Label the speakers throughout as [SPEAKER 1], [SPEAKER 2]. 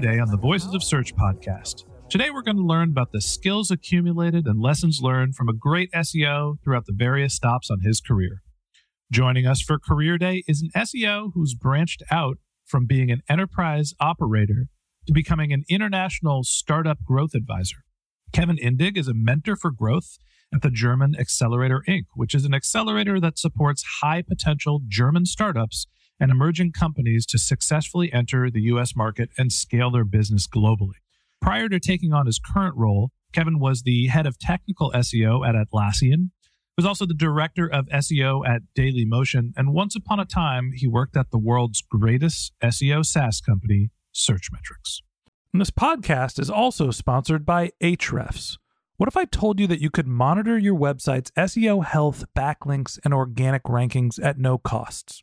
[SPEAKER 1] Day on the Voices of Search podcast. Today we're going to learn about the skills accumulated and lessons learned from a great SEO throughout the various stops on his career. Joining us for Career Day is an SEO who's branched out from being an enterprise operator to becoming an international startup growth advisor. Kevin Indig is a mentor for growth at the German Accelerator Inc., which is an accelerator that supports high potential German startups and emerging companies to successfully enter the US market and scale their business globally. Prior to taking on his current role, Kevin was the head of technical SEO at Atlassian, was also the director of SEO at Dailymotion, and once upon a time, he worked at the world's greatest SEO SaaS company, Searchmetrics. And this podcast is also sponsored by Ahrefs. What if I told you that you could monitor your website's SEO health, backlinks, and organic rankings at no costs?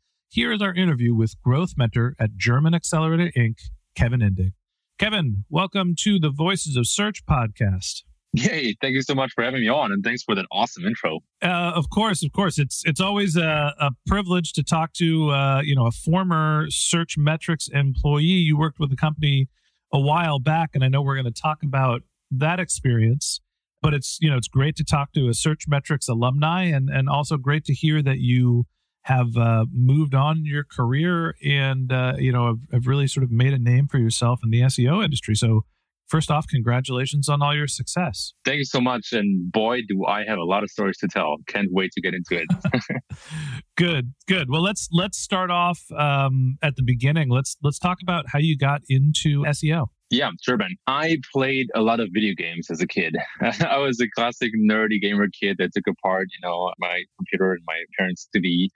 [SPEAKER 1] here is our interview with growth mentor at German Accelerator Inc., Kevin Indig. Kevin, welcome to the Voices of Search podcast.
[SPEAKER 2] Yay! Thank you so much for having me on, and thanks for that awesome intro.
[SPEAKER 1] Uh, of course, of course, it's it's always a, a privilege to talk to uh, you know a former Searchmetrics employee. You worked with the company a while back, and I know we're going to talk about that experience. But it's you know it's great to talk to a Searchmetrics alumni, and and also great to hear that you have uh, moved on in your career and uh, you know have, have really sort of made a name for yourself in the SEO industry. So first off, congratulations on all your success.
[SPEAKER 2] Thank you so much, and boy, do I have a lot of stories to tell. Can't wait to get into it.
[SPEAKER 1] good, good. Well, let's let's start off um, at the beginning. Let's let's talk about how you got into SEO.
[SPEAKER 2] yeah, sure, Ben. I played a lot of video games as a kid. I was a classic nerdy gamer kid that took apart, you know, my computer and my parents' TV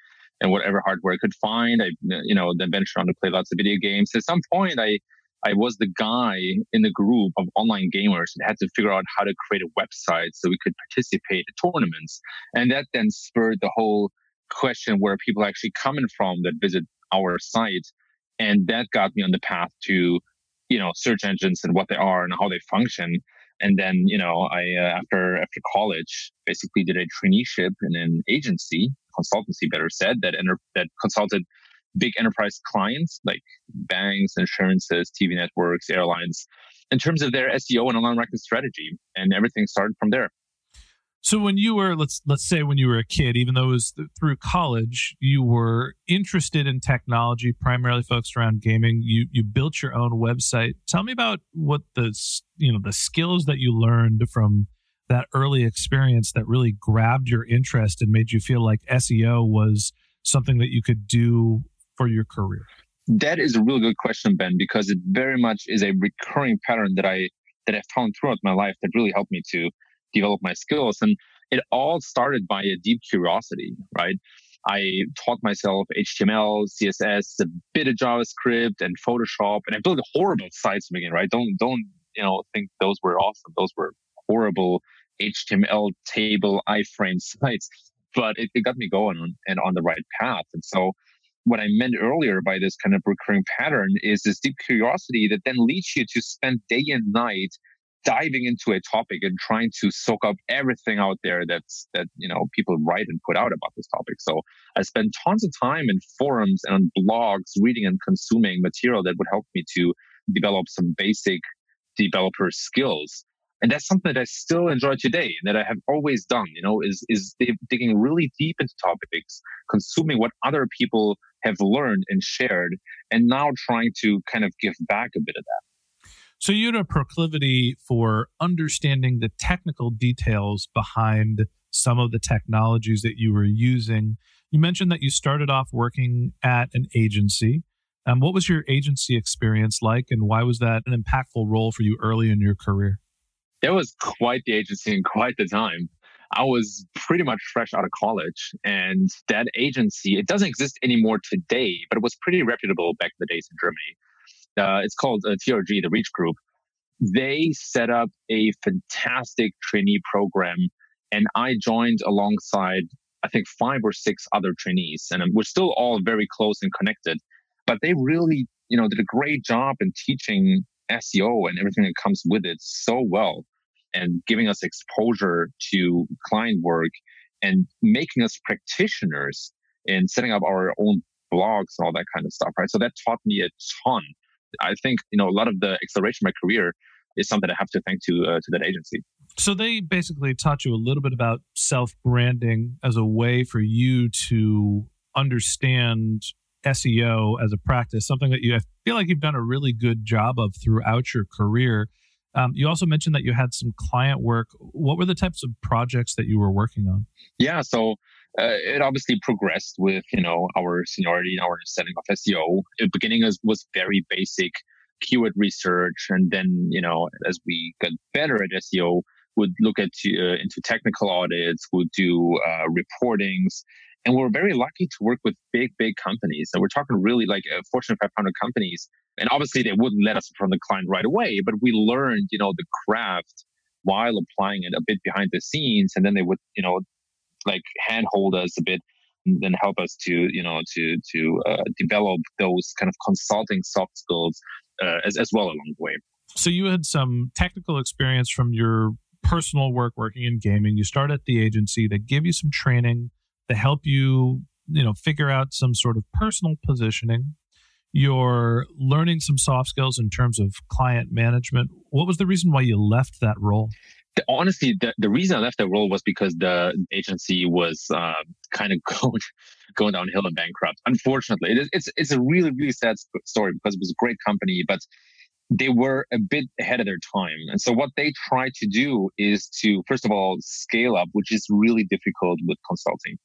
[SPEAKER 2] and whatever hardware I could find. I, you know, then ventured on to play lots of video games. At some point, I I was the guy in the group of online gamers that had to figure out how to create a website so we could participate in tournaments. And that then spurred the whole question where people are actually coming from that visit our site. And that got me on the path to, you know, search engines and what they are and how they function. And then, you know, I, uh, after, after college, basically did a traineeship in an agency, consultancy better said, that, enter- that consulted big enterprise clients like banks, insurances, TV networks, airlines, in terms of their SEO and online marketing strategy. And everything started from there.
[SPEAKER 1] So when you were let's let's say when you were a kid, even though it was th- through college, you were interested in technology, primarily focused around gaming. You you built your own website. Tell me about what the you know the skills that you learned from that early experience that really grabbed your interest and made you feel like SEO was something that you could do for your career.
[SPEAKER 2] That is a really good question, Ben, because it very much is a recurring pattern that I that I found throughout my life that really helped me to develop my skills. And it all started by a deep curiosity, right? I taught myself HTML, CSS, a bit of JavaScript and Photoshop, and I built horrible sites to begin, right? Don't don't you know think those were awesome. Those were horrible HTML table iframe sites, but it, it got me going and on the right path. And so what I meant earlier by this kind of recurring pattern is this deep curiosity that then leads you to spend day and night diving into a topic and trying to soak up everything out there that's that you know people write and put out about this topic so i spend tons of time in forums and on blogs reading and consuming material that would help me to develop some basic developer skills and that's something that i still enjoy today and that i have always done you know is is digging really deep into topics consuming what other people have learned and shared and now trying to kind of give back a bit of that
[SPEAKER 1] so you had a proclivity for understanding the technical details behind some of the technologies that you were using. You mentioned that you started off working at an agency. Um, what was your agency experience like, and why was that an impactful role for you early in your career?
[SPEAKER 2] It was quite the agency and quite the time. I was pretty much fresh out of college, and that agency it doesn't exist anymore today, but it was pretty reputable back in the days in Germany uh, it's called uh, TRG, the Reach Group. They set up a fantastic trainee program, and I joined alongside I think five or six other trainees, and we're still all very close and connected. But they really, you know, did a great job in teaching SEO and everything that comes with it so well, and giving us exposure to client work and making us practitioners in setting up our own blogs and all that kind of stuff, right? So that taught me a ton. I think you know a lot of the acceleration of my career is something I have to thank to uh, to that agency.
[SPEAKER 1] So they basically taught you a little bit about self branding as a way for you to understand SEO as a practice, something that you I feel like you've done a really good job of throughout your career. Um, you also mentioned that you had some client work. What were the types of projects that you were working on?
[SPEAKER 2] Yeah, so uh, it obviously progressed with you know our seniority and our understanding of SEO. The beginning was, was very basic keyword research, and then you know as we got better at SEO, would look at uh, into technical audits, would do uh, reportings, and we're very lucky to work with big big companies. And we're talking really like uh, Fortune 500 companies. And obviously they wouldn't let us from the client right away, but we learned you know the craft while applying it a bit behind the scenes, and then they would you know like handhold us a bit and then help us to you know to to uh, develop those kind of consulting soft skills uh, as as well along the way.
[SPEAKER 1] So you had some technical experience from your personal work working in gaming. You start at the agency. They give you some training to help you you know figure out some sort of personal positioning. You're learning some soft skills in terms of client management. What was the reason why you left that role?
[SPEAKER 2] honestly, the, the reason I left that role was because the agency was uh, kind of going going downhill and bankrupt. Unfortunately, it is, it's it's a really really sad story because it was a great company, but they were a bit ahead of their time. And so what they tried to do is to first of all scale up, which is really difficult with consulting.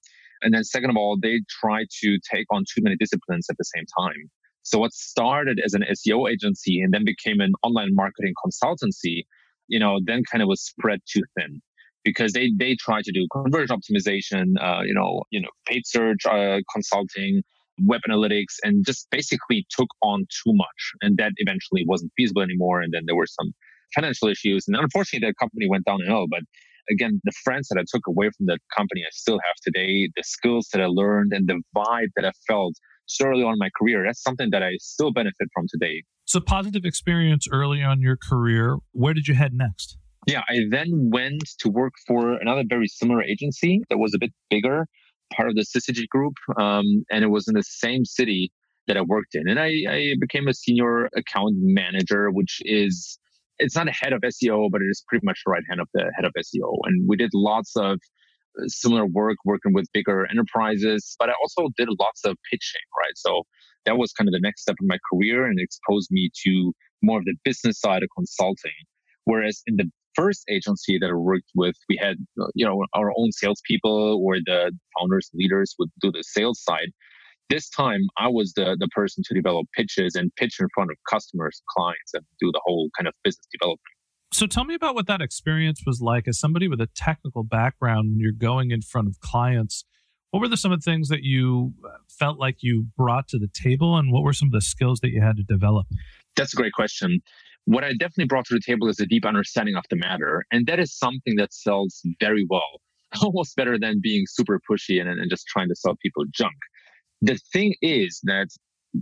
[SPEAKER 2] And then second of all, they tried to take on too many disciplines at the same time. So what started as an SEO agency and then became an online marketing consultancy you know, then kind of was spread too thin because they they tried to do conversion optimization, uh, you know, you know, paid search uh, consulting, web analytics, and just basically took on too much, and that eventually wasn't feasible anymore. And then there were some financial issues, and unfortunately, the company went downhill. But again, the friends that I took away from that company, I still have today. The skills that I learned and the vibe that I felt so early on in my career, that's something that I still benefit from today.
[SPEAKER 1] So, positive experience early on your career. Where did you head next?
[SPEAKER 2] Yeah, I then went to work for another very similar agency that was a bit bigger, part of the Syzygy group, um, and it was in the same city that I worked in. And I, I became a senior account manager, which is it's not a head of SEO, but it is pretty much the right hand of the head of SEO. And we did lots of uh, similar work working with bigger enterprises, but I also did lots of pitching, right? So that was kind of the next step in my career and exposed me to more of the business side of consulting. Whereas in the first agency that I worked with, we had, you know, our own salespeople or the founders, leaders would do the sales side. This time I was the, the person to develop pitches and pitch in front of customers, clients, and do the whole kind of business development.
[SPEAKER 1] So tell me about what that experience was like as somebody with a technical background when you're going in front of clients. What were the, some of the things that you uh, felt like you brought to the table, and what were some of the skills that you had to develop?
[SPEAKER 2] That's a great question. What I definitely brought to the table is a deep understanding of the matter, and that is something that sells very well, almost better than being super pushy and, and just trying to sell people junk. The thing is that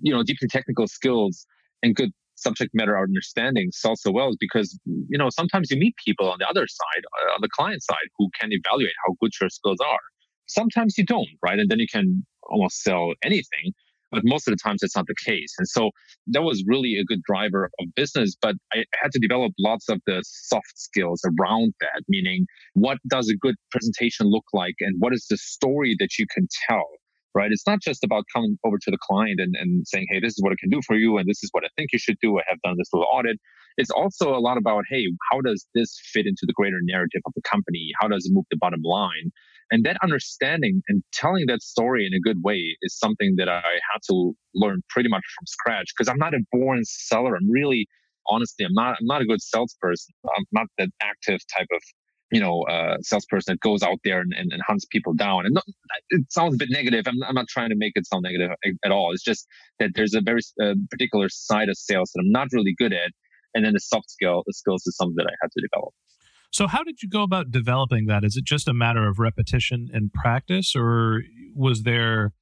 [SPEAKER 2] you know deeply technical skills and good subject matter understanding sells so well is because you know sometimes you meet people on the other side uh, on the client side who can evaluate how good your skills are. Sometimes you don't right? And then you can almost sell anything but most of the times it's not the case. And so that was really a good driver of business but i had to develop lots of the soft skills around that meaning what does a good presentation look like and what is the story that you can tell right? It's not just about coming over to the client and, and saying, hey, this is what I can do for you, and this is what I think you should do. I have done this little audit. It's also a lot about, hey, how does this fit into the greater narrative of the company? How does it move the bottom line? And that understanding and telling that story in a good way is something that I had to learn pretty much from scratch because I'm not a born seller. I'm really, honestly, I'm not, I'm not a good salesperson. I'm not that active type of you know, uh, salesperson that goes out there and, and, and hunts people down. And not, it sounds a bit negative. I'm, I'm, not trying to make it sound negative at all. It's just that there's a very uh, particular side of sales that I'm not really good at. And then the soft skill, the skills is something that I had to develop.
[SPEAKER 1] So, how did you go about developing that? Is it just a matter of repetition and practice, or was there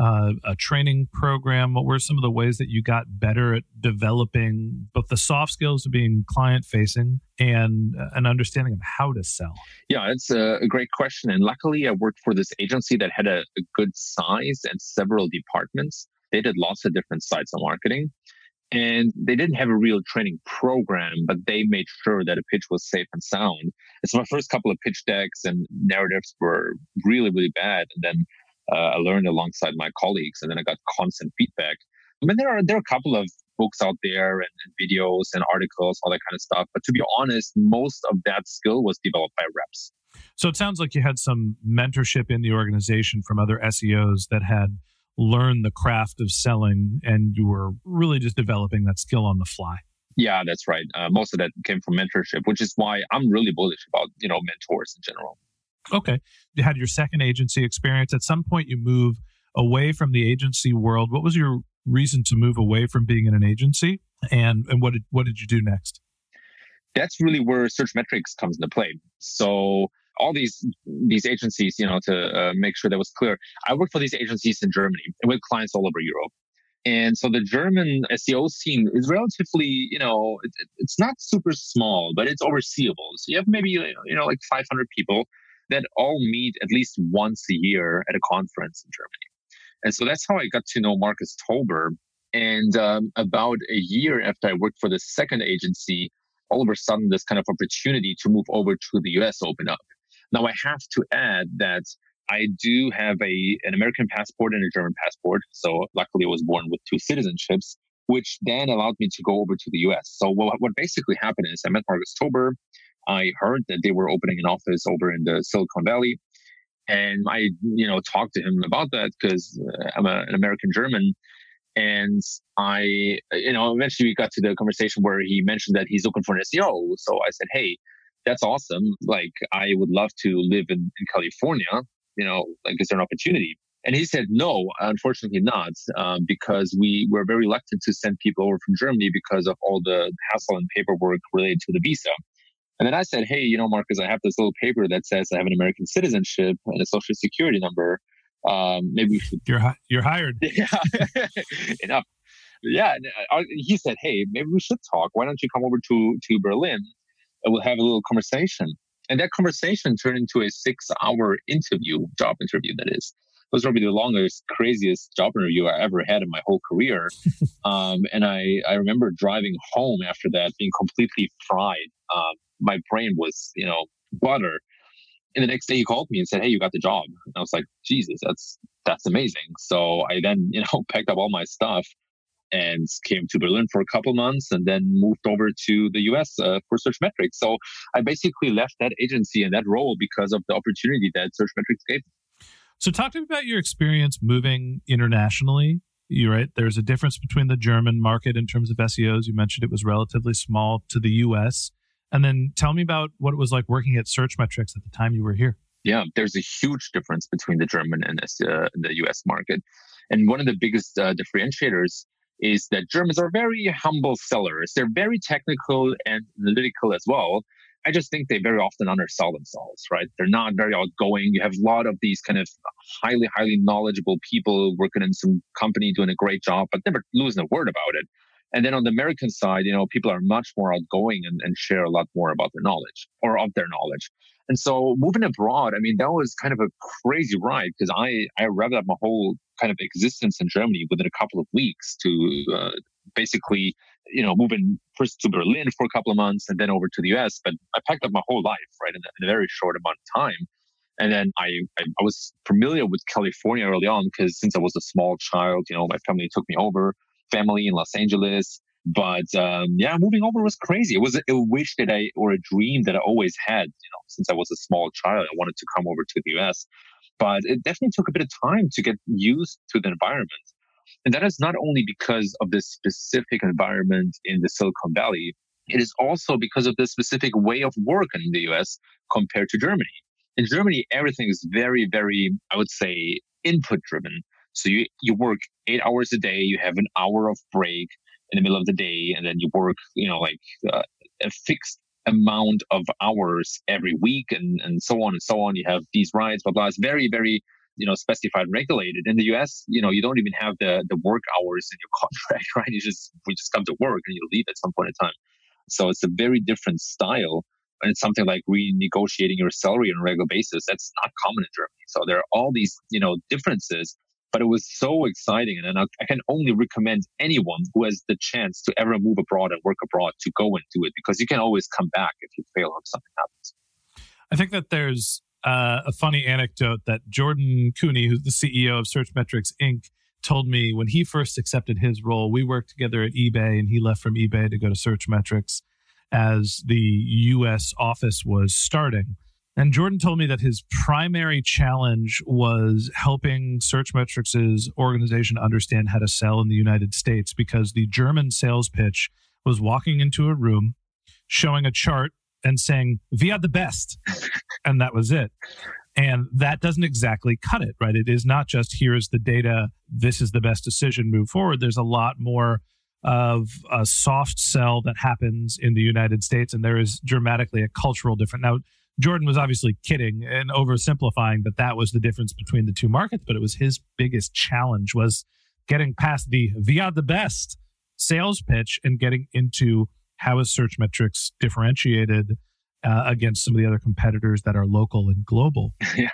[SPEAKER 1] uh, a training program? What were some of the ways that you got better at developing both the soft skills of being client facing and uh, an understanding of how to sell?
[SPEAKER 2] Yeah, it's a, great question. And luckily, I worked for this agency that had a, a good size and several departments. They did lots of different sides of marketing. And they didn't have a real training program, but they made sure that a pitch was safe and sound. And so my first couple of pitch decks and narratives were really, really bad. And then I learned alongside my colleagues, and then I got constant feedback. I mean, there are there are a couple of books out there and, and, videos and articles, all that kind of stuff. But to be honest, most of that skill was developed by reps.
[SPEAKER 1] So it sounds like you had some mentorship in the organization from other SEOs that had learned the craft of selling, and you were really just developing that skill on the fly.
[SPEAKER 2] Yeah, that's right. Uh, most of that came from mentorship, which is why I'm really bullish about you know mentors in general.
[SPEAKER 1] Okay. You had your second agency experience. At some point, you move away from the agency world. What was your reason to move away from being in an agency? And, and what, did, what did you do next?
[SPEAKER 2] That's really where Searchmetrics comes into play. So all these these agencies, you know, to uh, make sure that was clear. I work for these agencies in Germany with clients all over Europe. And so the German SEO scene is relatively, you know, it, it's not super small, but it's overseeable. So you have maybe, you know, like 500 people that all meet at least once a year at a conference in Germany. And so that's how I got to know Marcus Tober. And um, about a year after I worked for the second agency, all of a sudden this kind of opportunity to move over to the US opened up. Now I have to add that I do have a an American passport and a German passport. So luckily I was born with two citizenships, which then allowed me to go over to the US. So what, what basically happened is I met Marcus Tober. I heard that they were opening an office over in the Silicon Valley. And I, you know, talked to him about that because uh, I'm a, an American German. And I, you know, eventually we got to the conversation where he mentioned that he's looking for an SEO. So I said, Hey, that's awesome. Like, I would love to live in, in California. You know, like, is there an opportunity? And he said, no, unfortunately not, um, because we were very reluctant to send people over from Germany because of all the hassle and paperwork related to the visa. And then I said, hey, you know, Marcus, I have this little paper that says I have an American citizenship and a social security number. Um, maybe we should.
[SPEAKER 1] You're hi- you're hired.
[SPEAKER 2] yeah, enough. Yeah, uh, he said, hey, maybe we should talk. Why don't you come over to to Berlin and we'll have a little conversation. And that conversation turned into a six-hour interview, job interview. That is, it was probably the longest, craziest job interview I ever had in my whole career. um, and I, I remember driving home after that being completely fried. Um, my brain was, you know, butter. And the next day he called me and said, Hey, you got the job. And I was like, Jesus, that's, that's amazing. So I then, you know, packed up all my stuff and came to Berlin for a couple months and then moved over to the US uh, for Searchmetrics. So I basically left that agency and that role because of the opportunity that Searchmetrics gave.
[SPEAKER 1] So, talk to me about your experience moving internationally. You're right, there's a difference between the German market in terms of SEOs. You mentioned it was relatively small to the US. And then tell me about what it was like working at Searchmetrics at the time you were here.
[SPEAKER 2] Yeah, there's a huge difference between the German and uh, the US market. And one of the biggest uh, differentiators is that Germans are very humble sellers. They're very technical and analytical as well. I just think they very often undersell themselves, right? They're not very outgoing. You have a lot of these kind of highly, highly knowledgeable people working in some company doing a great job, but never losing a word about it. And then on the American side, you know, people are much more outgoing and, and share a lot more about their knowledge or of their knowledge. And so moving abroad, I mean, that was kind of a crazy ride because I, I wrapped up my whole kind of existence in Germany within a couple of weeks to uh, basically, you know, moving first to Berlin for a couple of months and then over to the US. But I packed up my whole life, right, in, in a very short amount of time. And then I, I, I was familiar with California early on because since I was a small child, you know, my family took me over, family in Los Angeles. But um, yeah, moving over was crazy. It was a wish that I, or a dream that I always had, you know, since I was a small child. I wanted to come over to the US. But it definitely took a bit of time to get used to the environment. And that is not only because of this specific environment in the Silicon Valley, it is also because of the specific way of working in the US compared to Germany. In Germany, everything is very, very, I would say, input driven. So you, you work eight hours a day, you have an hour of break in the middle of the day, and then you work, you know, like uh, a fixed amount of hours every week and, and so on and so on. You have these rights, blah, blah. It's very, very, you know, specified, regulated. In the US, you know, you don't even have the, the work hours in your contract, right? You just, we just come to work and you leave at some point in time. So it's a very different style. And it's something like renegotiating your salary on a regular basis. That's not common in Germany. So there are all these, you know, differences but it was so exciting. And I, I can only recommend anyone who has the chance to ever move abroad and work abroad to go and do it because you can always come back if you fail or something happens.
[SPEAKER 1] I think that there's uh, a funny anecdote that Jordan Koene, who's the CEO of Searchmetrics Inc., told me when he first accepted his role. We worked together at eBay, and he left from eBay to go to Searchmetrics as the U.S. office was starting. And Jordan told me that his primary challenge was helping Searchmetrics' organization understand how to sell in the United States because the German sales pitch was walking into a room, showing a chart, and saying, We are the best. and that was it. And that doesn't exactly cut it, right? It is not just here's the data, this is the best decision, move forward. There's a lot more of a soft sell that happens in the United States, and there is dramatically a cultural difference. Now, Jordan was obviously kidding and oversimplifying that that was the difference between the two markets, but it was his biggest challenge was getting past the via the best sales pitch and getting into how is Searchmetrics differentiated uh, against some of the other competitors that are local and global.
[SPEAKER 2] yeah.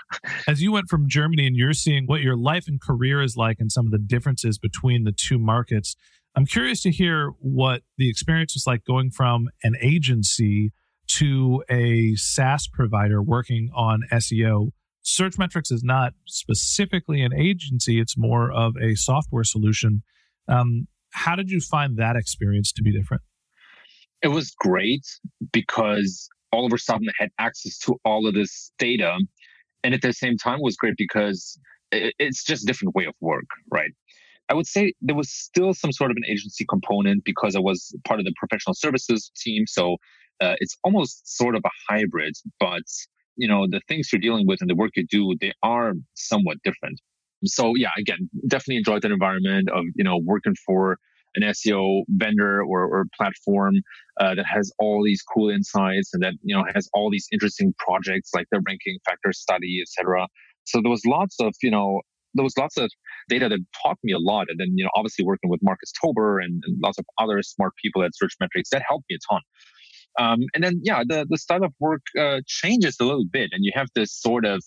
[SPEAKER 1] As you went from Germany and you're seeing what your life and career is like and some of the differences between the two markets, I'm curious to hear what the experience was like going from an agency to a SaaS provider working on SEO. Searchmetrics is not specifically an agency, it's more of a software solution. Um, how did you find that experience to be different?
[SPEAKER 2] It was great because all of a sudden I had access to all of this data. And at the same time, was great because it's just a different way of work, right? I would say there was still some sort of an agency component because I was part of the professional services team. So uh, it's almost sort of a hybrid, but you know the things you're dealing with and the work you do they are somewhat different. So yeah, again, definitely enjoyed that environment of you know working for an SEO vendor or, or platform uh, that has all these cool insights and that you know has all these interesting projects like the ranking factor study, etc. So there was lots of you know there was lots of data that taught me a lot, and then you know obviously working with Marcus Tober and, and lots of other smart people at Searchmetrics that helped me a ton. Um, and then, yeah, the, the style of work uh, changes a little bit, and you have this sort of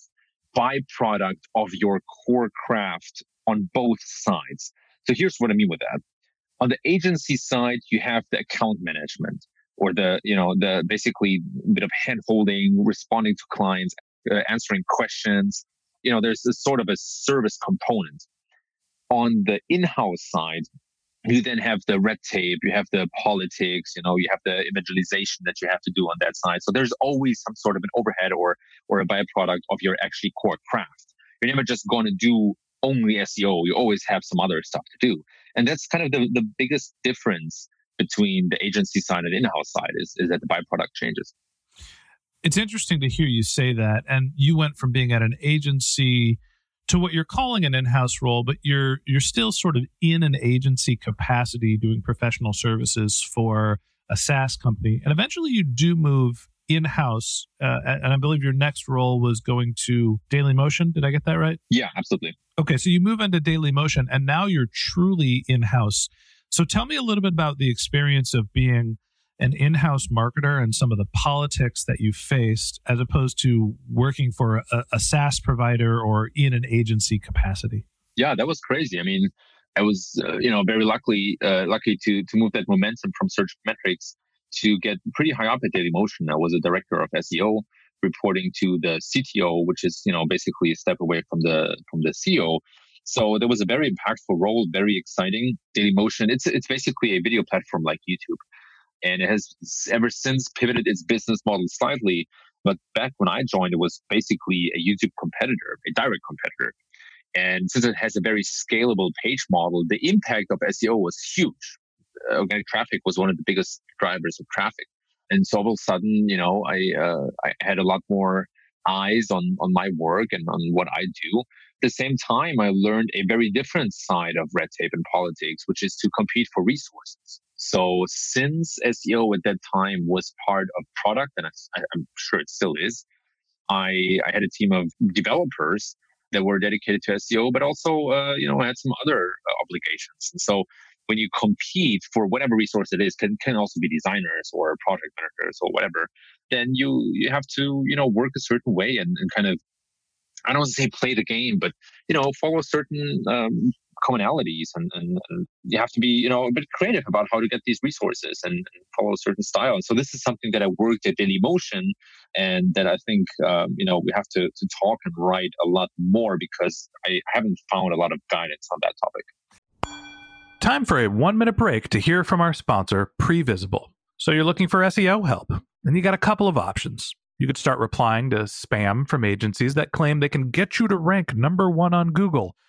[SPEAKER 2] byproduct of your core craft on both sides. So here's what I mean with that. On the agency side, you have the account management or the, you know, the basically bit of hand holding, responding to clients, uh, answering questions. You know, there's this sort of a service component. On the in-house side, you then have the red tape, you have the politics, you know, you have the evangelization that you have to do on that side. So there's always some sort of an overhead or or a byproduct of your actually core craft. You're never just going to do only SEO. You always have some other stuff to do. And that's kind of the, the biggest difference between the agency side and the in-house side is, is that the byproduct changes.
[SPEAKER 1] It's interesting to hear you say that. And you went from being at an agency to what you're calling an in-house role, but you're you're still sort of in an agency capacity doing professional services for a SaaS company. And eventually you do move in-house uh, and i believe your next role was going to Dailymotion. did i get that right
[SPEAKER 2] yeah absolutely
[SPEAKER 1] okay so you move into Dailymotion, and now you're truly in-house so tell me a little bit about the experience of being an in-house marketer and some of the politics that you faced as opposed to working for a, a SaaS provider or in an agency capacity.
[SPEAKER 2] Yeah, that was crazy. I mean, I was, uh, you know, very lucky, uh, lucky to to move that momentum from Search Metrics to get pretty high up at Dailymotion. I was a director of SEO, reporting to the CTO, which is, you know, basically a step away from the from the CEO. So there was a very impactful role, very exciting. Dailymotion, it's it's basically a video platform like YouTube and it has ever since pivoted its business model slightly. But back when I joined, it was basically a YouTube competitor, a direct competitor. And since it has a very scalable page model, the impact of SEO was huge. Organic traffic was one of the biggest drivers of traffic. And so all of a sudden, you know, I, uh, I had a lot more eyes on, on my work and on what I do. At the same time, I learned a very different side of red tape and politics, which is to compete for resources. So since SEO at that time was part of product, and I, am sure it still is, I, I had a team of developers that were dedicated to SEO, but also, uh, you know, had some other uh, obligations. And so when you compete for whatever resource it is, can, can also be designers or project managers or whatever, then you, you have to, you know, work a certain way and, and kind of I don't want to say play the game, but you know, follow certain um, commonalities and, and, and, you have to be you know a bit creative about how to get these resources and, and, follow a certain style. And so this is something that i worked at dailymotion and that i think um, you know we have to, to talk and write a lot more because i haven't found a lot of guidance on that topic.
[SPEAKER 1] Time for a one minute break to hear from our sponsor previsible. So you're looking for seo help and you got a couple of options. You could start replying to spam from agencies that claim they can get you to rank number one on Google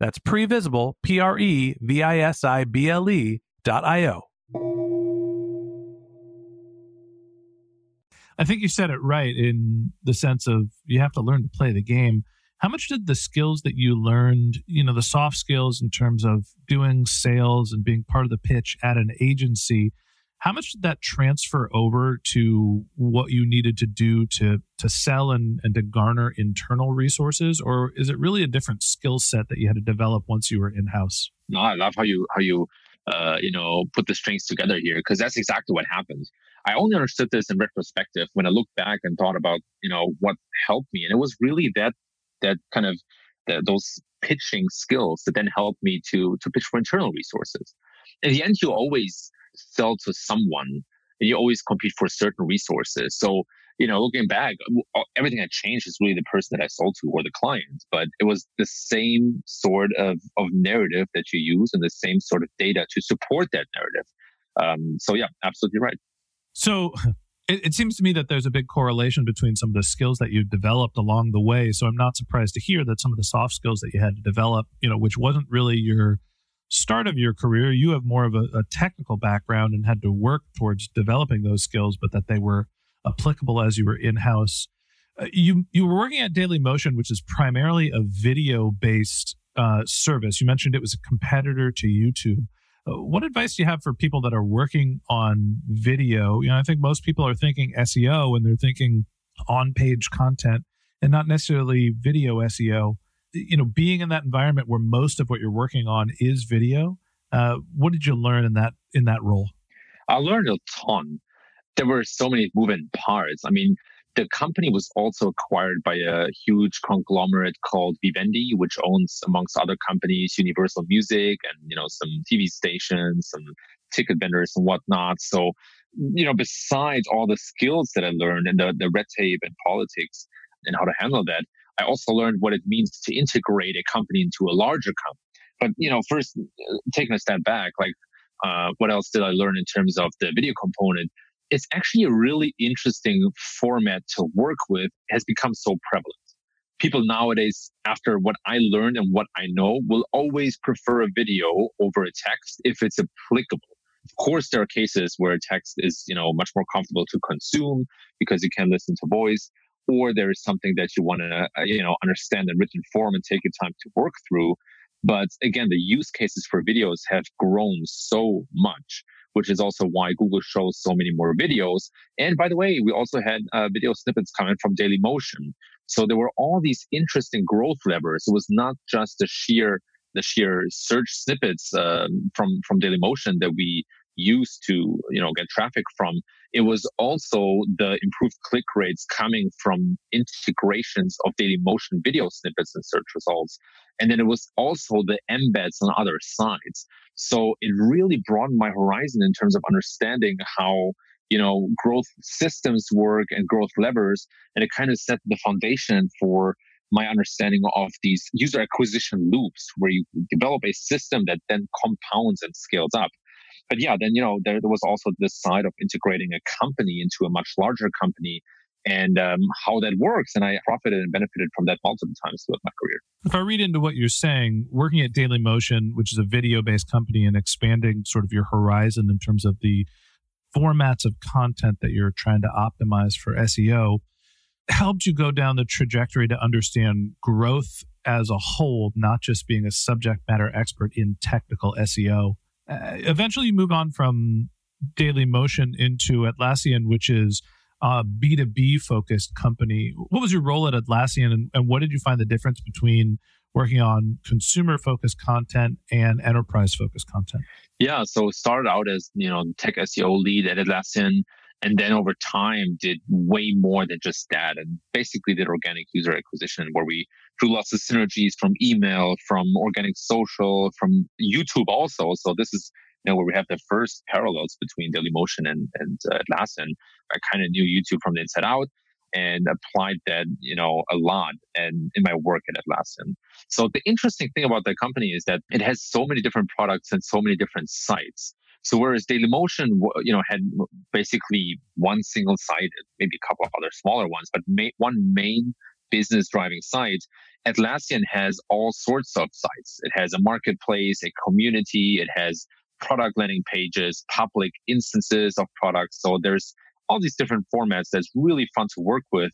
[SPEAKER 1] that's previsible, P R E V I S I B L E dot I O. I think you said it right in the sense of you have to learn to play the game. How much did the skills that you learned, you know, the soft skills in terms of doing sales and being part of the pitch at an agency, how much did that transfer over to what you needed to do to to sell and, and to garner internal resources, or is it really a different skill set that you had to develop once you were in house?
[SPEAKER 2] No, I love how you how you uh, you know put the strings together here because that's exactly what happened. I only understood this in retrospective when I looked back and thought about you know what helped me, and it was really that that kind of the, those pitching skills that then helped me to to pitch for internal resources. In the end, you always sell to someone and you always compete for certain resources. So, you know, looking back, everything that changed is really the person that I sold to or the client, but it was the same sort of, of narrative that you use and the same sort of data to support that narrative. Um, so yeah, absolutely right.
[SPEAKER 1] So it, it seems to me that there's a big correlation between some of the skills that you've developed along the way. So I'm not surprised to hear that some of the soft skills that you had to develop, you know, which wasn't really your start of your career, you have more of a, a technical background and had to work towards developing those skills, but that they were applicable as you were in house. Uh, you you were working at Dailymotion, which is primarily a video based uh, service. You mentioned it was a competitor to YouTube. Uh, what advice do you have for people that are working on video? You know, I think most people are thinking SEO and they're thinking on page content and not necessarily video SEO. You know, being in that environment where most of what you're working on is video, uh, what did you learn in that in that role?
[SPEAKER 2] I learned a ton. There were so many moving parts. I mean, the company was also acquired by a huge conglomerate called Vivendi, which owns, amongst other companies, Universal Music and you know some TV stations and ticket vendors and whatnot. So, you know, besides all the skills that I learned and the, the red tape and politics and how to handle that, I also learned what it means to integrate a company into a larger company. But you know, first uh, taking a step back, like uh, what else did I learn in terms of the video component? it's actually a really interesting format to work with it has become so prevalent. People nowadays, after what I learned and what I know, will always prefer a video over a text if it's applicable. Of course, there are cases where a text is, you know, much more comfortable to consume because you can listen to voice, or there is something that you want to, uh, you know, understand in written form and take your time to work through. But again, the use cases for videos have grown so much which is also why Google shows so many more videos. And by the way, we also had uh, video snippets coming from Dailymotion. So there were all these interesting growth levers. It was not just the sheer the sheer search snippets um, from from Dailymotion that we used to you know get traffic from it was also the improved click rates coming from integrations of Dailymotion video snippets and search results. And then it was also the embeds on other sites. so it really broadened my horizon in terms of understanding how you know growth systems work and growth levers. And it kind of set the foundation for my understanding of these user acquisition loops where you develop a system that then compounds and scales up but yeah, then you know there, there was also this side of integrating a company into a much larger company and um, how that works. And I profited and benefited from that multiple times throughout my career.
[SPEAKER 1] If I read into what you're saying, working at Dailymotion, which is a video based company, and expanding sort of your horizon in terms of the formats of content that you're trying to optimize for SEO, helped you go down the trajectory to understand growth as a whole, not just being a subject matter expert in technical SEO Uh, eventually you move on from Dailymotion into Atlassian, which is a B2B focused company. What was your role at Atlassian and, and what did you find the difference between working on consumer focused content and enterprise focused content?
[SPEAKER 2] Yeah, so started out as, you know, tech SEO lead at Atlassian and then over time did way more than just that and basically did organic user acquisition where we drew lots of synergies from email from organic social from youtube also. So this is you know where we have the first parallels between dailymotion and and uh, atlassian. I kind of knew youtube from the inside out and applied that you know a lot and in my work at atlassian. So the interesting thing about the company is that it has so many different products and so many different sites so whereas Dailymotion, you know, had basically one single site, maybe a couple of other smaller ones, but ma- one main business driving site, Atlassian has all sorts of sites. It has a marketplace, a community, it has product landing pages, public instances of products. So there's all these different formats that's really fun to work with.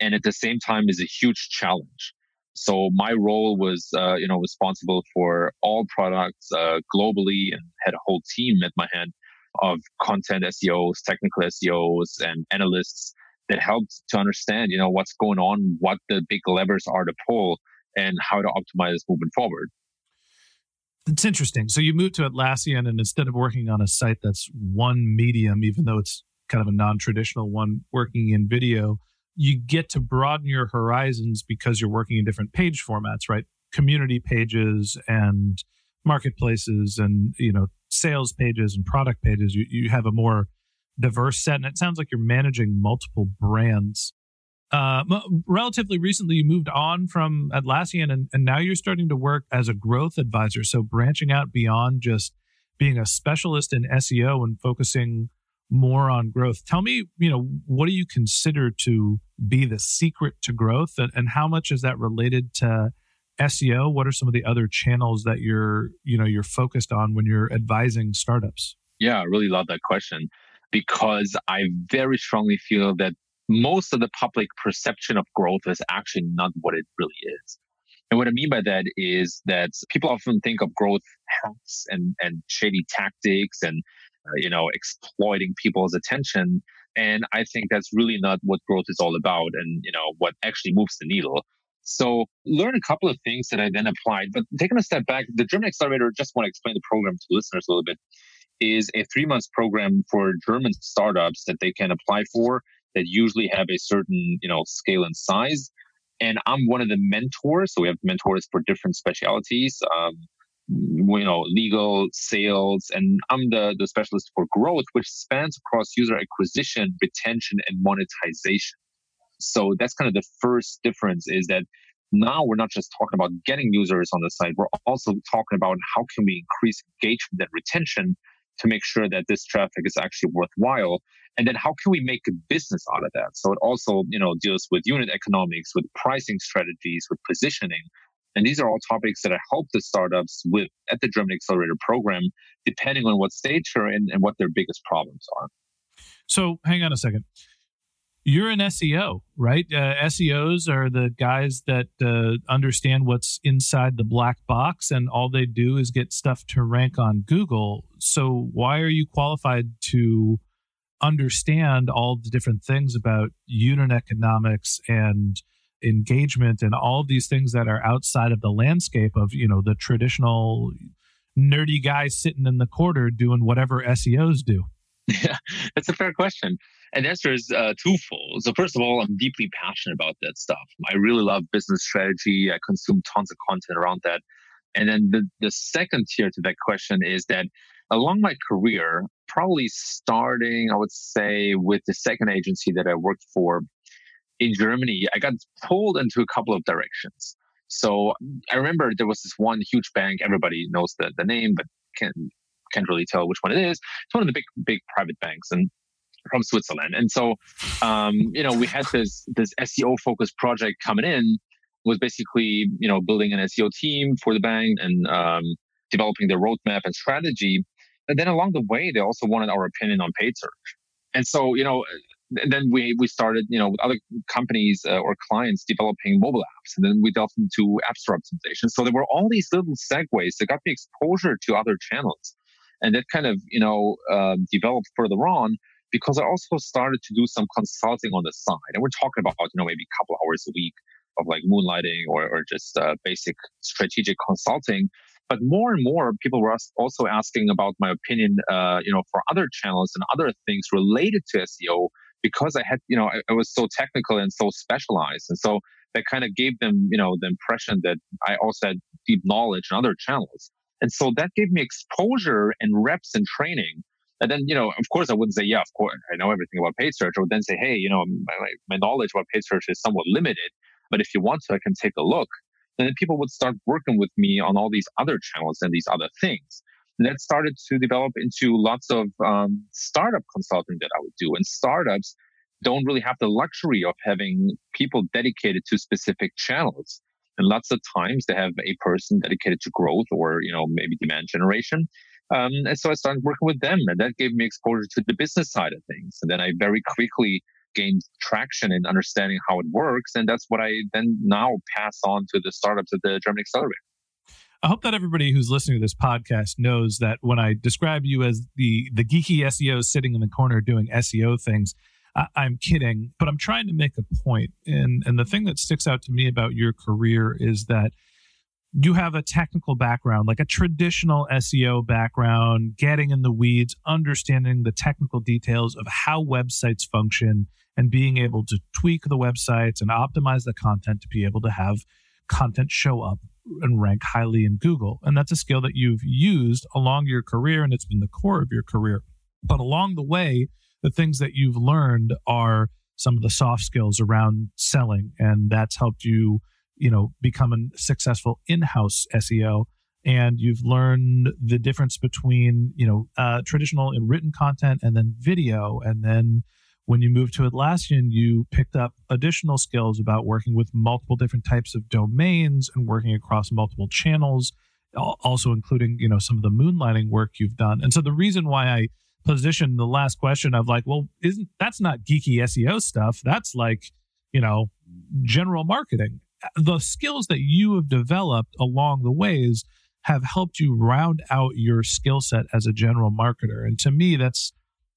[SPEAKER 2] And at the same time is a huge challenge. So my role was, uh, you know, responsible for all products uh, globally and had a whole team at my hand of content SEOs, technical SEOs, and analysts that helped to understand, you know, what's going on, what the big levers are to pull, and how to optimize moving forward.
[SPEAKER 1] It's interesting. So you moved to Atlassian, and instead of working on a site that's one medium, even though it's kind of a non-traditional one, working in video, you get to broaden your horizons because you're working in different page formats, right? Community pages and marketplaces and, you know, sales pages and product pages. You, you have a more diverse set. And it sounds like you're managing multiple brands. Uh, relatively recently, you moved on from Atlassian and, and now you're starting to work as a growth advisor. So branching out beyond just being a specialist in SEO and focusing more on growth. Tell me, you know, what do you consider to be the secret to growth and, and how much is that related to SEO, what are some of the other channels that you're, you know, you're focused on when you're advising startups?
[SPEAKER 2] Yeah, I really love that question because I very strongly feel that most of the public perception of growth is actually not what it really is. And what I mean by that is that people often think of growth hacks and, and shady tactics and, you know, exploiting people's attention. And I think that's really not what growth is all about and, you know, what actually moves the needle. So learn a couple of things that I then applied, but taking a step back, the German Accelerator, just want to explain the program to listeners a little bit, is a three months program for German startups that they can apply for that usually have a certain, you know, scale and size. And I'm one of the mentors. So we have mentors for different specialities. Um, you know, legal, sales, and I'm the, the specialist for growth, which spans across user acquisition, retention, and monetization. So that's kind of the first difference is that now we're not just talking about getting users on the site. We're also talking about how can we increase engagement and retention to make sure that this traffic is actually worthwhile. And then how can we make a business out of that? So it also, you know, deals with unit economics, with pricing strategies, with positioning. And these are all topics that I help the startups with at the German Accelerator program, depending on what stage they're in and what their biggest problems are.
[SPEAKER 1] So hang on a second you're an SEO, right? Uh, SEOs are the guys that uh, understand what's inside the black box, and all they do is get stuff to rank on Google. So, why are you qualified to understand all the different things about unit economics and engagement and all these things that are outside of the landscape of you know the traditional nerdy guy sitting in the corner doing whatever SEOs do?
[SPEAKER 2] Yeah, that's a fair question. And the answer is uh, twofold. So first of all, I'm deeply passionate about that stuff. I really love business strategy. I consume tons of content around that. And then the, the second tier to that question is that along my career, probably starting, I would say, with the second agency that I worked for in Germany, I got pulled into a couple of directions. So I remember there was this one huge bank. Everybody knows the, the name, but can can't really tell which one it is. It's one of the big big private banks and from Switzerland. And so um, you know, we had this this SEO focused project coming in was basically, you know, building an SEO team for the bank and um, developing their roadmap and strategy. And then along the way, they also wanted our opinion on paid search. And so, you know, then we we started, you know, with other companies uh, or clients developing mobile apps, and then we delved into app store optimization. So there were all these little segues that got me exposure to other channels and that kind of you know uh, developed further on because I also started to do some consulting on the side, and we're talking about you know maybe a couple hours a week of like moonlighting or, or just uh, basic strategic consulting. But more and more people were also asking about my opinion, uh, you know, for other channels and other things related to SEO because I had, you know, I, I was so technical and so specialized. And so that kind of gave them, you know, the impression that I also had deep knowledge in other channels. And so that gave me exposure and reps and training. And then, you know, of course, I wouldn't say, yeah, of course, I know everything about paid search. I would then say, hey, you know, my, my knowledge about paid search is somewhat limited, but if you want to, I can take a look. And then people would start working with me on all these other channels and these other things. That started to develop into lots of um, startup consulting that I would do. And startups don't really have the luxury of having people dedicated to specific channels. And lots of times they have a person dedicated to growth or, you know, maybe demand generation. Um, and so I started working with them and that gave me exposure to the business side of things. And then I very quickly gained traction in understanding how it works. And that's what I then now pass on to the startups at the German Accelerator.
[SPEAKER 1] I hope that everybody who's listening to this podcast knows that when I describe you as the the geeky SEO sitting in the corner doing SEO things, I, am kidding, but I'm trying to make a point. And and the thing that sticks out to me about your career is that you have a technical background, like a traditional SEO background, getting in the weeds, understanding the technical details of how websites function, and being able to tweak the websites and optimize the content to be able to have content show up and rank highly in Google. And that's a skill that you've used along your career, and it's been the core of your career. But along the way, the things that you've learned are some of the soft skills around selling and that's helped you you know become a successful in-house seo and you've learned the difference between you know uh, traditional and written content and then video and then When you moved to Atlassian, you picked up additional skills about working with multiple different types of domains and working across multiple channels, also including, you know, some of the moonlighting work you've done. And so the reason why I positioned the last question of like, well, isn't that's not geeky SEO stuff? That's like, you know, general marketing. The skills that you have developed along the ways have helped you round out your skill set as a general marketer. And to me, that's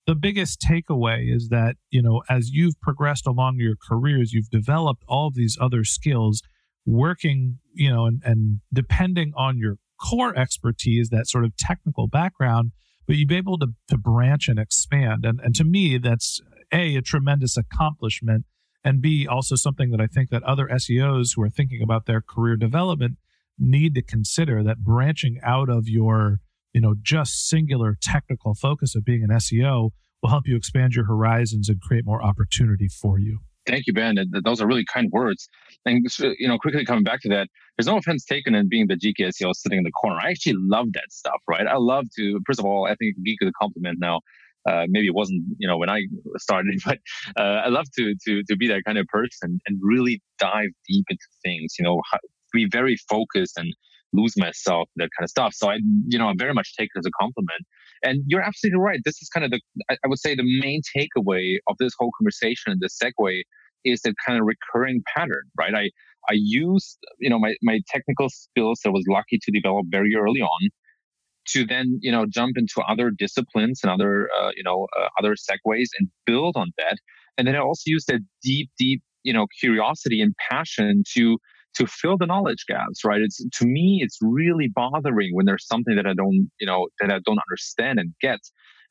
[SPEAKER 1] the biggest takeaway is that, you know, as you've progressed along your careers, you've developed all these other skills working, you know, and, and depending on your core expertise, that sort of technical background, but you've been able to, to branch and expand. And, and to me, that's A, a tremendous accomplishment, and B, also something that I think that other SEOs who are thinking about their career development need to consider that branching out of your you know, just singular technical focus of being an SEO will help you expand your horizons and create more opportunity for you.
[SPEAKER 2] Thank you, Ben. Those are really kind words. And you know, quickly coming back to that, there's no offense taken in being the geeky SEO sitting in the corner. I actually love that stuff, right? I love to. First of all, I think geek is a compliment now. Uh, maybe it wasn't, you know, when I started, but uh, I love to to to be that kind of person and really dive deep into things. You know, be very focused and lose myself, that kind of stuff. So I, you know, I very much take it as a compliment. And you're absolutely right. This is kind of the, I, would say the main takeaway of this whole conversation, and the segue is the kind of recurring pattern, right? I, I used, you know, my, my technical skills that I was lucky to develop very early on to then, you know, jump into other disciplines and other, uh, you know, uh, other segues and build on that. And then I also used that deep, deep, you know, curiosity and passion to to fill the knowledge gaps, right? It's to me, it's really bothering when there's something that I don't, you know, that I don't understand and get.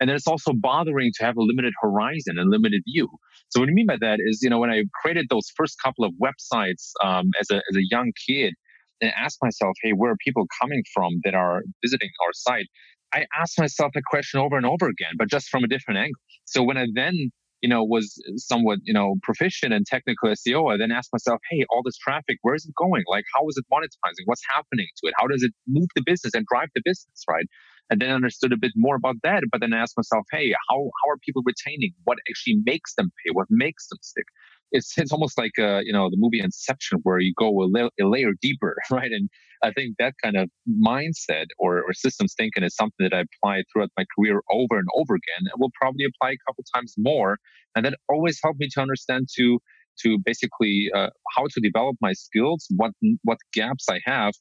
[SPEAKER 2] And then it's also bothering to have a limited horizon and limited view. So what I mean by that is, you know, when I created those first couple of websites um, as a as a young kid, and asked myself, hey, where are people coming from that are visiting our site? I asked myself a question over and over again, but just from a different angle. So when I then you know, was somewhat, you know, proficient in technical SEO, I then asked myself, hey, all this traffic, where is it going? Like, how is it monetizing? What's happening to it? How does it move the business and drive the business, right? And then understood a bit more about that. But then I asked myself, hey, how, how are people retaining? What actually makes them pay? What makes them stick? It's it's almost like uh, you know the movie Inception, where you go a, la- a, layer deeper, right? And I think that kind of mindset or, or systems thinking is something that I apply throughout my career over and over again, and will probably apply a couple times more. And that always helped me to understand to to basically uh, how to develop my skills, what what gaps I have,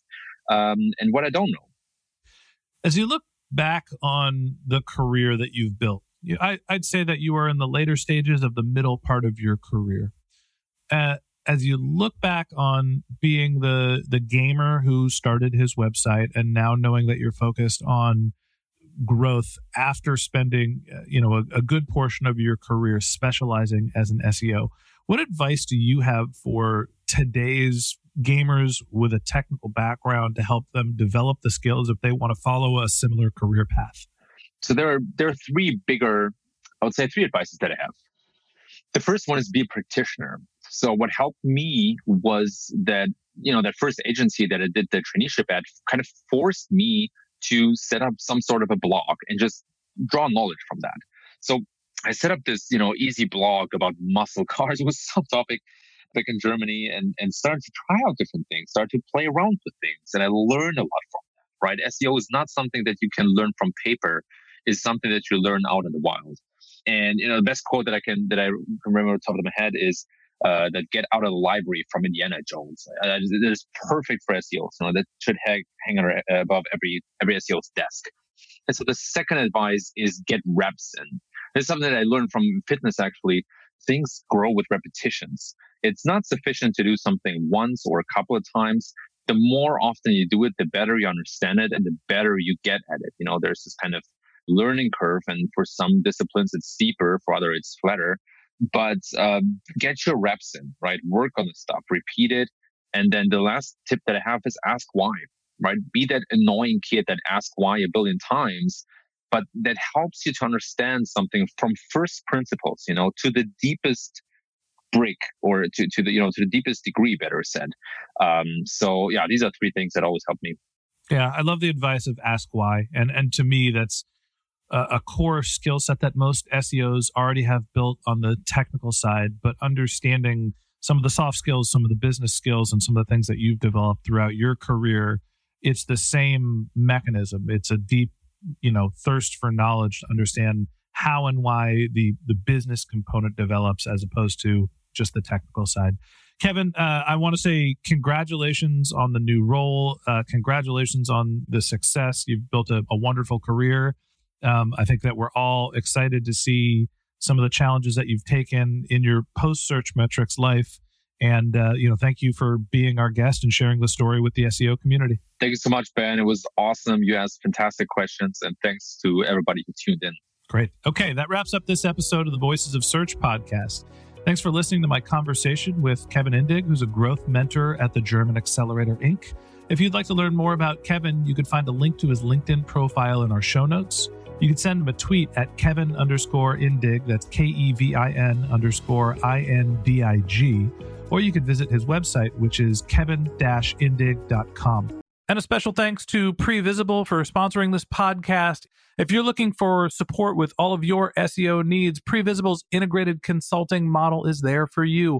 [SPEAKER 2] um, and what I don't know.
[SPEAKER 1] As you look back on the career that you've built, I, I'd say that you are in the later stages of the middle part of your career uh, as you look back on being the the gamer who started his website and now knowing that you're focused on growth after spending uh, you know a, a, good portion of your career specializing as an SEO what advice do you have for today's gamers with a technical background to help them develop the skills if they want to follow a similar career path?
[SPEAKER 2] So there are there are three bigger I would say three advices that I have. The first one is be a practitioner so what helped me was that, you know, that first agency that I did the traineeship at kind of forced me to set up some sort of a blog and just draw knowledge from that. So I set up this, you know, easy blog about muscle cars. Was some topic back in Germany and, and started to try out different things, started to play around with things. And I learned a lot from that, right? SEO is not something that you can learn from paper. It's something that you learn out in the wild. And, you know, the best quote that I can, that I can remember off the top of my head is, uh, that get out of the library from Indiana Jones. Uh, that is perfect for SEOs. You know, that should hang, hang above every every SEO's desk. And so the second advice is get reps in. This is something that I learned from fitness actually. Things grow with repetitions. It's not sufficient to do something once or a couple of times. The more often you do it, the better you understand it and the better you get at it. You know, there's this kind of learning curve. And for some disciplines, it's steeper. For other, it's flatter but um, get your reps in, right? Work on the stuff, repeat it. And then the last tip that I have is ask why, right? Be that annoying kid that asks why a billion times, but that helps you to understand something from first principles, you know, to the deepest brick or to, to the, you know, to the deepest degree, better said. Um, so yeah, these are three things that always help me.
[SPEAKER 1] Yeah. I love the advice of ask why. And, and to me, that's, a, core skill set that most SEOs already have built on the technical side, but understanding some of the soft skills, some of the business skills, and some of the things that you've developed throughout your career, it's the same mechanism. It's a deep, you know, thirst for knowledge to understand how and why the the business component develops as opposed to just the technical side. Kevin, uh, I want to say congratulations on the new role. Uh, congratulations on the success. You've built a, a wonderful career. Um, I think that we're all excited to see some of the challenges that you've taken in your post Searchmetrics life. And, uh, you know, thank you for being our guest and sharing the story with the SEO community.
[SPEAKER 2] Thank you so much, Ben. It was awesome. You asked fantastic questions. And thanks to everybody who tuned in.
[SPEAKER 1] Great. Okay, that wraps up this episode of the Voices of Search podcast. Thanks for listening to my conversation with Kevin Indig, who's a growth mentor at the German Accelerator Inc. If you'd like to learn more about Kevin, you can find a link to his LinkedIn profile in our show notes. You can send him a tweet at Kevin underscore Indig, that's K E V I N underscore I N D I G, or you can visit his website, which is kevin indig.com. And a special thanks to Previsible for sponsoring this podcast. If you're looking for support with all of your SEO needs, Previsible's integrated consulting model is there for you.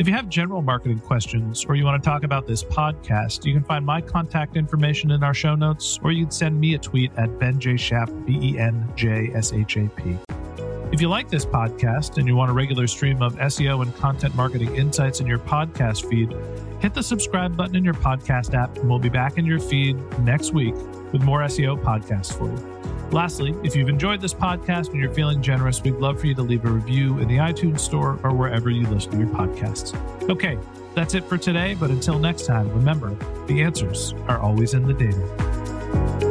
[SPEAKER 1] If you have general marketing questions or you want to talk about this podcast, you can find my contact information in our show notes, or you can send me a tweet at Ben J. Shap, B E N J S H A P. If you like this podcast and you want a regular stream of SEO and content marketing insights in your podcast feed, hit the subscribe button in your podcast app, and we'll be back in your feed next week with more SEO podcasts for you. Lastly, if you've enjoyed this podcast and you're feeling generous, we'd love for you to leave a review in the iTunes store or wherever you listen to your podcasts. Okay, that's it for today, but until next time, remember the answers are always in the data.